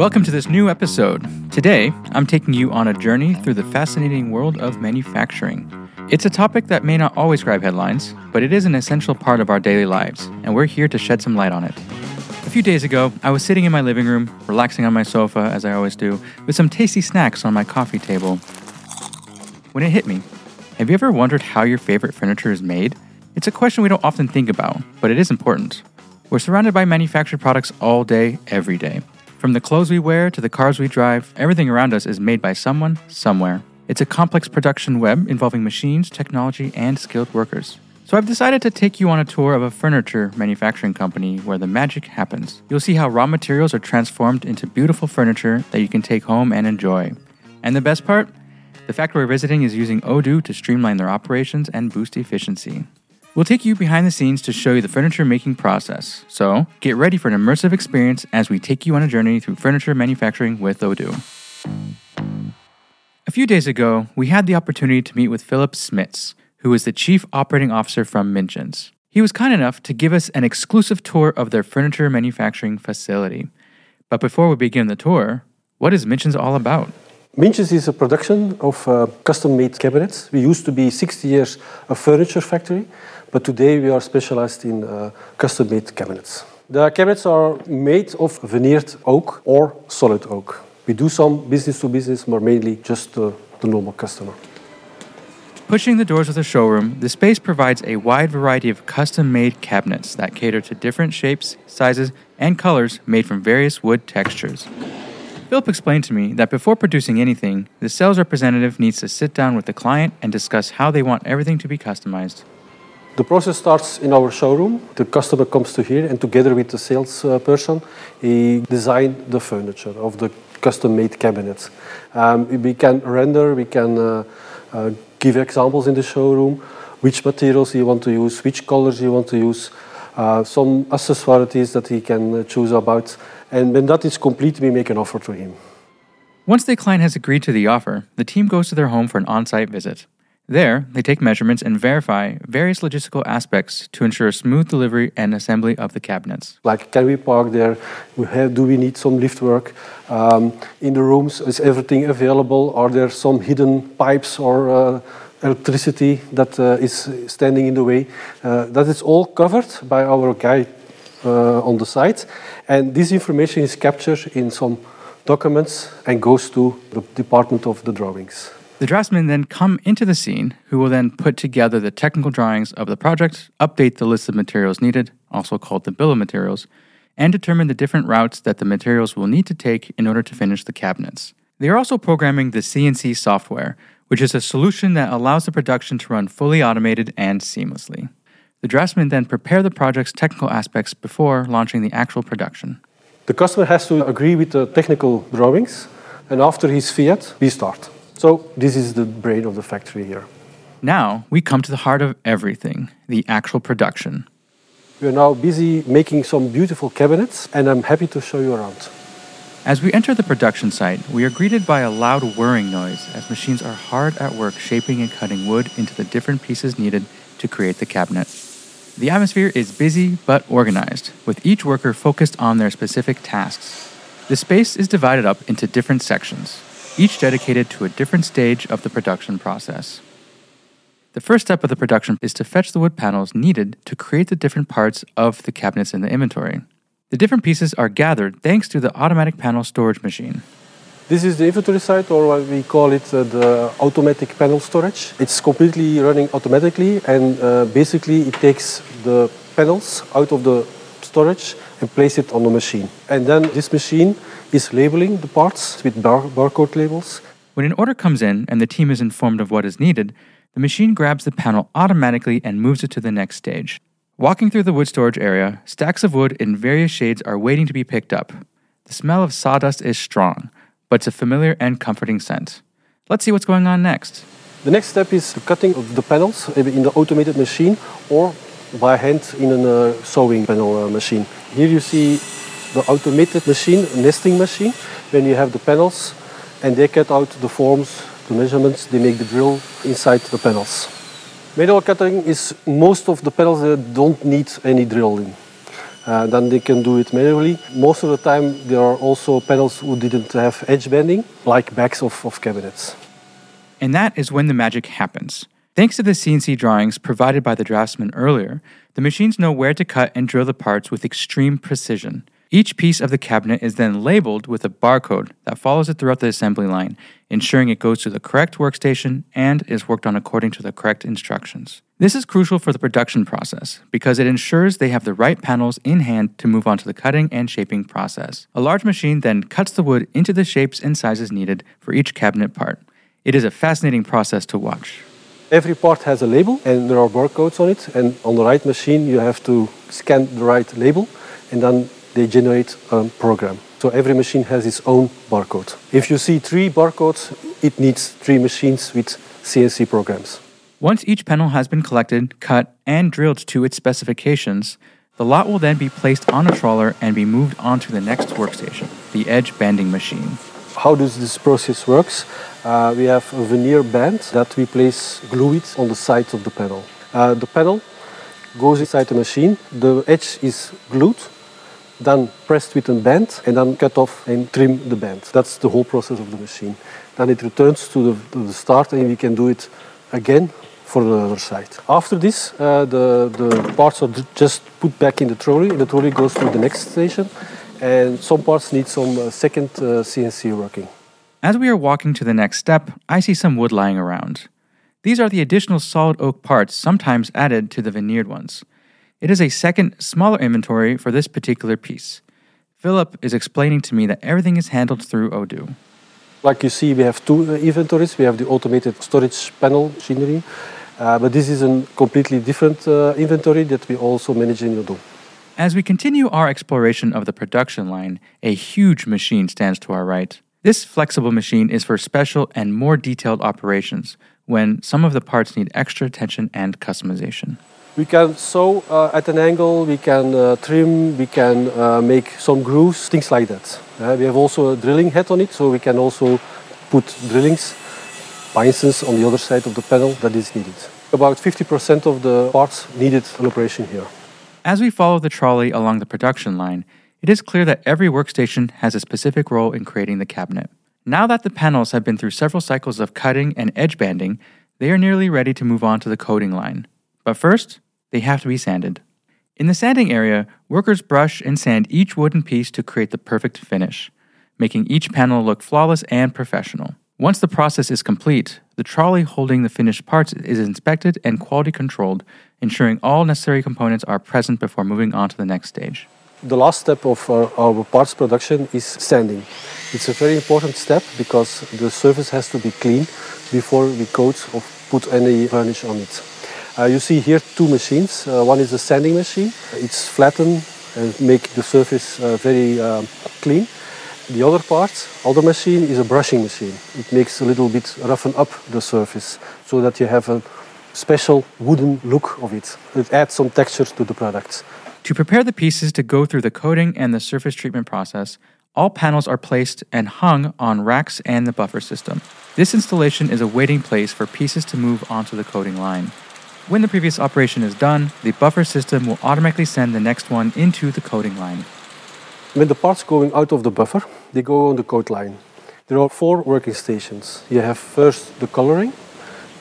Welcome to this new episode. Today, I'm taking you on a journey through the fascinating world of manufacturing. It's a topic that may not always grab headlines, but it is an essential part of our daily lives, and we're here to shed some light on it. A few days ago, I was sitting in my living room, relaxing on my sofa, as I always do, with some tasty snacks on my coffee table. When it hit me, have you ever wondered how your favorite furniture is made? It's a question we don't often think about, but it is important. We're surrounded by manufactured products all day, every day. From the clothes we wear to the cars we drive, everything around us is made by someone, somewhere. It's a complex production web involving machines, technology, and skilled workers. So I've decided to take you on a tour of a furniture manufacturing company where the magic happens. You'll see how raw materials are transformed into beautiful furniture that you can take home and enjoy. And the best part? The factory we're visiting is using Odoo to streamline their operations and boost efficiency. We'll take you behind the scenes to show you the furniture making process. So, get ready for an immersive experience as we take you on a journey through furniture manufacturing with Odoo. A few days ago, we had the opportunity to meet with Philippe Smits, who is the Chief Operating Officer from Mintjens. He was kind enough to give us an exclusive tour of their furniture manufacturing facility. But before we begin the tour, what is Mintjens all about? Mintjens is a production of uh, custom-made cabinets. We used to be 60 years a furniture factory, but today we are specialized in uh, custom-made cabinets. The cabinets are made of veneered oak or solid oak. We do some business to business, but mainly just uh, the normal customer. Pushing the doors of the showroom, the space provides a wide variety of custom made cabinets that cater to different shapes, sizes, and colors made from various wood textures. Philippe explained to me that before producing anything, the sales representative needs to sit down with the client and discuss how they want everything to be customized. The process starts in our showroom. The customer comes to here, and together with the sales uh, person, he design the furniture of the custom-made cabinets. Um, we can render, we can uh, uh, give examples in the showroom, which materials you want to use, which colors you want to use, uh, some accessories that he can uh, choose about. And when that is complete, we make an offer to him. Once the client has agreed to the offer, the team goes to their home for an on site visit. There, they take measurements and verify various logistical aspects to ensure a smooth delivery and assembly of the cabinets. Like, can we park there? We have, do we need some lift work? Um, in the rooms, is everything available? Are there some hidden pipes or uh, electricity that uh, is standing in the way? Uh, that is all covered by our guy uh, on the site. And this information is captured in some documents and goes to the department of the drawings. The draftsmen then come into the scene, who will then put together the technical drawings of the project, update the list of materials needed, also called the bill of materials, and determine the different routes that the materials will need to take in order to finish the cabinets. They are also programming the CNC software, which is a solution that allows the production to run fully automated and seamlessly. The draftsmen then prepare the project's technical aspects before launching the actual production. The customer has to agree with the technical drawings, and after his fiat, we start. So this is the brain of the factory here. Now we come to the heart of everything the actual production. We are now busy making some beautiful cabinets, and I'm happy to show you around. As we enter the production site, we are greeted by a loud whirring noise as machines are hard at work shaping and cutting wood into the different pieces needed to create the cabinet. The atmosphere is busy but organized, with each worker focused on their specific tasks. The space is divided up into different sections, each dedicated to a different stage of the production process. The first step of the production is to fetch the wood panels needed to create the different parts of the cabinets in the inventory. The different pieces are gathered thanks to the automatic panel storage machine. This is the inventory site, or what we call it uh, the automatic panel storage. It's completely running automatically, and uh, basically it takes the panels out of the storage and place it on the machine. And then this machine is labeling the parts with bar- barcode labels. When an order comes in and the team is informed of what is needed, the machine grabs the panel automatically and moves it to the next stage. Walking through the wood storage area, stacks of wood in various shades are waiting to be picked up. The smell of sawdust is strong, but it's a familiar and comforting scent. Let's see what's going on next. The next step is the cutting of the panels in the automated machine or by hand in a uh, sewing panel uh, machine. Here you see the automated machine, nesting machine, when you have the panels and they cut out the forms, the measurements, they make the drill inside the panels. Manual cutting is most of the panels that don't need any drilling. uh, then they can do it manually. Most of the time, there are also panels who didn't have edge banding, like backs of, of cabinets. And that is when the magic happens. Thanks to the CNC drawings provided by the draftsman earlier, the machines know where to cut and drill the parts with extreme precision. Each piece of the cabinet is then labeled with a barcode that follows it throughout the assembly line, ensuring it goes to the correct workstation and is worked on according to the correct instructions. This is crucial for the production process because it ensures they have the right panels in hand to move on to the cutting and shaping process. A large machine then cuts the wood into the shapes and sizes needed for each cabinet part. It is a fascinating process to watch. Every part has a label and there are barcodes on it. And on the right machine, you have to scan the right label and then they generate a program. So every machine has its own barcode. If you see three barcodes, it needs three machines with CNC programs. Once each panel has been collected, cut, and drilled to its specifications, the lot will then be placed on a trawler and be moved onto the next workstation, the edge banding machine. How does this process works? Uh, we have a veneer band that we place glue it on the sides of the panel. Uh, the panel goes inside the machine. The edge is glued then pressed with a band and then cut off and trim the band. That's the whole process of the machine. Then it returns to the, to the start and we can do it again for the other side. After this, uh, the, the parts are just put back in the trolley and the trolley goes to the next station and some parts need some uh, second uh, CNC working. As we are walking to the next step, I see some wood lying around. These are the additional solid oak parts sometimes added to the veneered ones. It is a second, smaller inventory for this particular piece. Philippe is explaining to me that everything is handled through Odoo. Like you see, we have two uh, inventories. We have the automated storage panel machinery, uh, but this is a completely different uh, inventory that we also manage in Odoo. As we continue our exploration of the production line, a huge machine stands to our right. This flexible machine is for special and more detailed operations when some of the parts need extra attention and customization. We can sew uh, at an angle, we can uh, trim, we can uh, make some grooves, things like that. Uh, we have also a drilling head on it, so we can also put drillings, for instance, on the other side of the panel that is needed. About 50% of the parts needed an operation here. As we follow the trolley along the production line, it is clear that every workstation has a specific role in creating the cabinet. Now that the panels have been through several cycles of cutting and edge banding, they are nearly ready to move on to the coating line. But first, they have to be sanded. In the sanding area, workers brush and sand each wooden piece to create the perfect finish, making each panel look flawless and professional. Once the process is complete, the trolley holding the finished parts is inspected and quality controlled, ensuring all necessary components are present before moving on to the next stage. The last step of uh, our, our parts production is sanding. It's a very important step because the surface has to be clean before we coat or put any varnish on it. Uh, you see here two machines. Uh, one is a sanding machine. It's flatten and make the surface uh, very um, clean. The other part, other machine, is a brushing machine. It makes a little bit roughen up the surface so that you have a special wooden look of it. It adds some texture to the product. To prepare the pieces to go through the coating and the surface treatment process, all panels are placed and hung on racks and the buffer system. This installation is a waiting place for pieces to move onto the coating line. When the previous operation is done, the buffer system will automatically send the next one into the coating line. When the parts going out of the buffer, they go on the coat line. There are four working stations. You have first the coloring.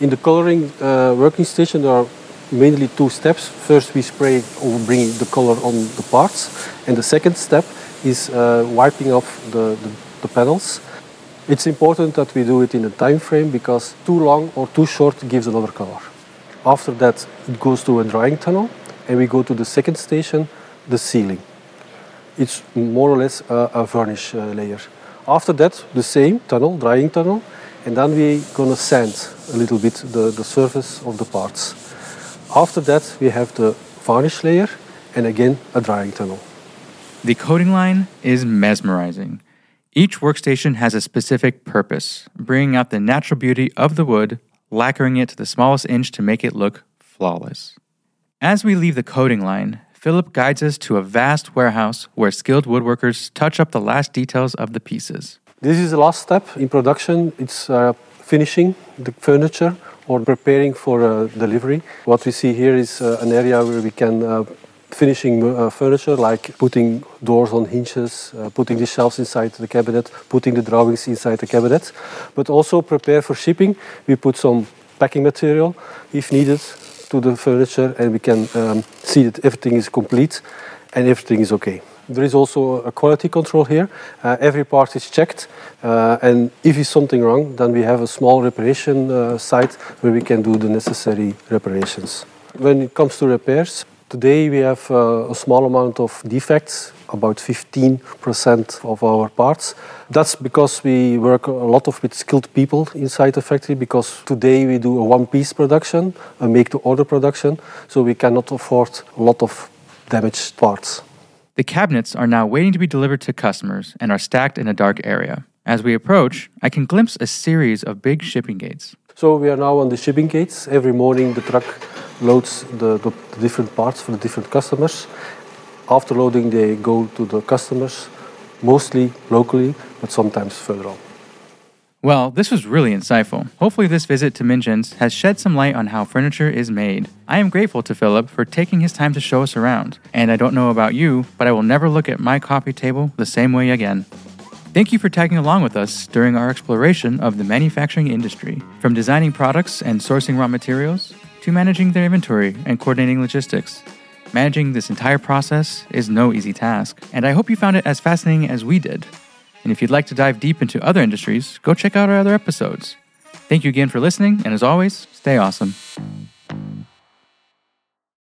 In the coloring uh, working station, there are mainly two steps. First, we spray or bring the color on the parts, and the second step is uh, wiping off the, the, the panels. It's important that we do it in a time frame because too long or too short gives another color. After that, it goes to a drying tunnel, and we go to the second station, the sealing. It's more or less a, a varnish uh, layer. After that, the same tunnel, drying tunnel, and then we're gonna sand a little bit the, the surface of the parts. After that, we have the varnish layer, and again a drying tunnel. The coating line is mesmerizing. Each workstation has a specific purpose, bringing out the natural beauty of the wood lacquering it to the smallest inch to make it look flawless. As we leave the coating line, Philippe guides us to a vast warehouse where skilled woodworkers touch up the last details of the pieces. This is the last step in production. It's uh, finishing the furniture or preparing for uh, delivery. What we see here is uh, an area where we can uh, finishing uh, furniture like putting doors on hinges, uh, putting the shelves inside the cabinet, putting the drawings inside the cabinet, but also prepare for shipping. We put some packing material if needed to the furniture and we can um, see that everything is complete and everything is okay. There is also a quality control here. Uh, every part is checked, uh, and if is something wrong, then we have a small reparation uh, site where we can do the necessary reparations. When it comes to repairs, today we have uh, a small amount of defects, about 15% of our parts. That's because we work a lot of with skilled people inside the factory because today we do a one-piece production, a make-to-order production, so we cannot afford a lot of damaged parts. The cabinets are now waiting to be delivered to customers and are stacked in a dark area. As we approach, I can glimpse a series of big shipping gates. So we are now on the shipping gates. Every morning the truck loads the, the, the different parts for the different customers. After loading, they go to the customers, mostly locally, but sometimes further on. Well, this was really insightful. Hopefully, this visit to Mintjens has shed some light on how furniture is made. I am grateful to Philippe for taking his time to show us around. And I don't know about you, but I will never look at my coffee table the same way again. Thank you for tagging along with us during our exploration of the manufacturing industry, from designing products and sourcing raw materials to managing their inventory and coordinating logistics. Managing this entire process is no easy task, and I hope you found it as fascinating as we did. And if you'd like to dive deep into other industries, go check out our other episodes. Thank you again for listening, and as always, stay awesome.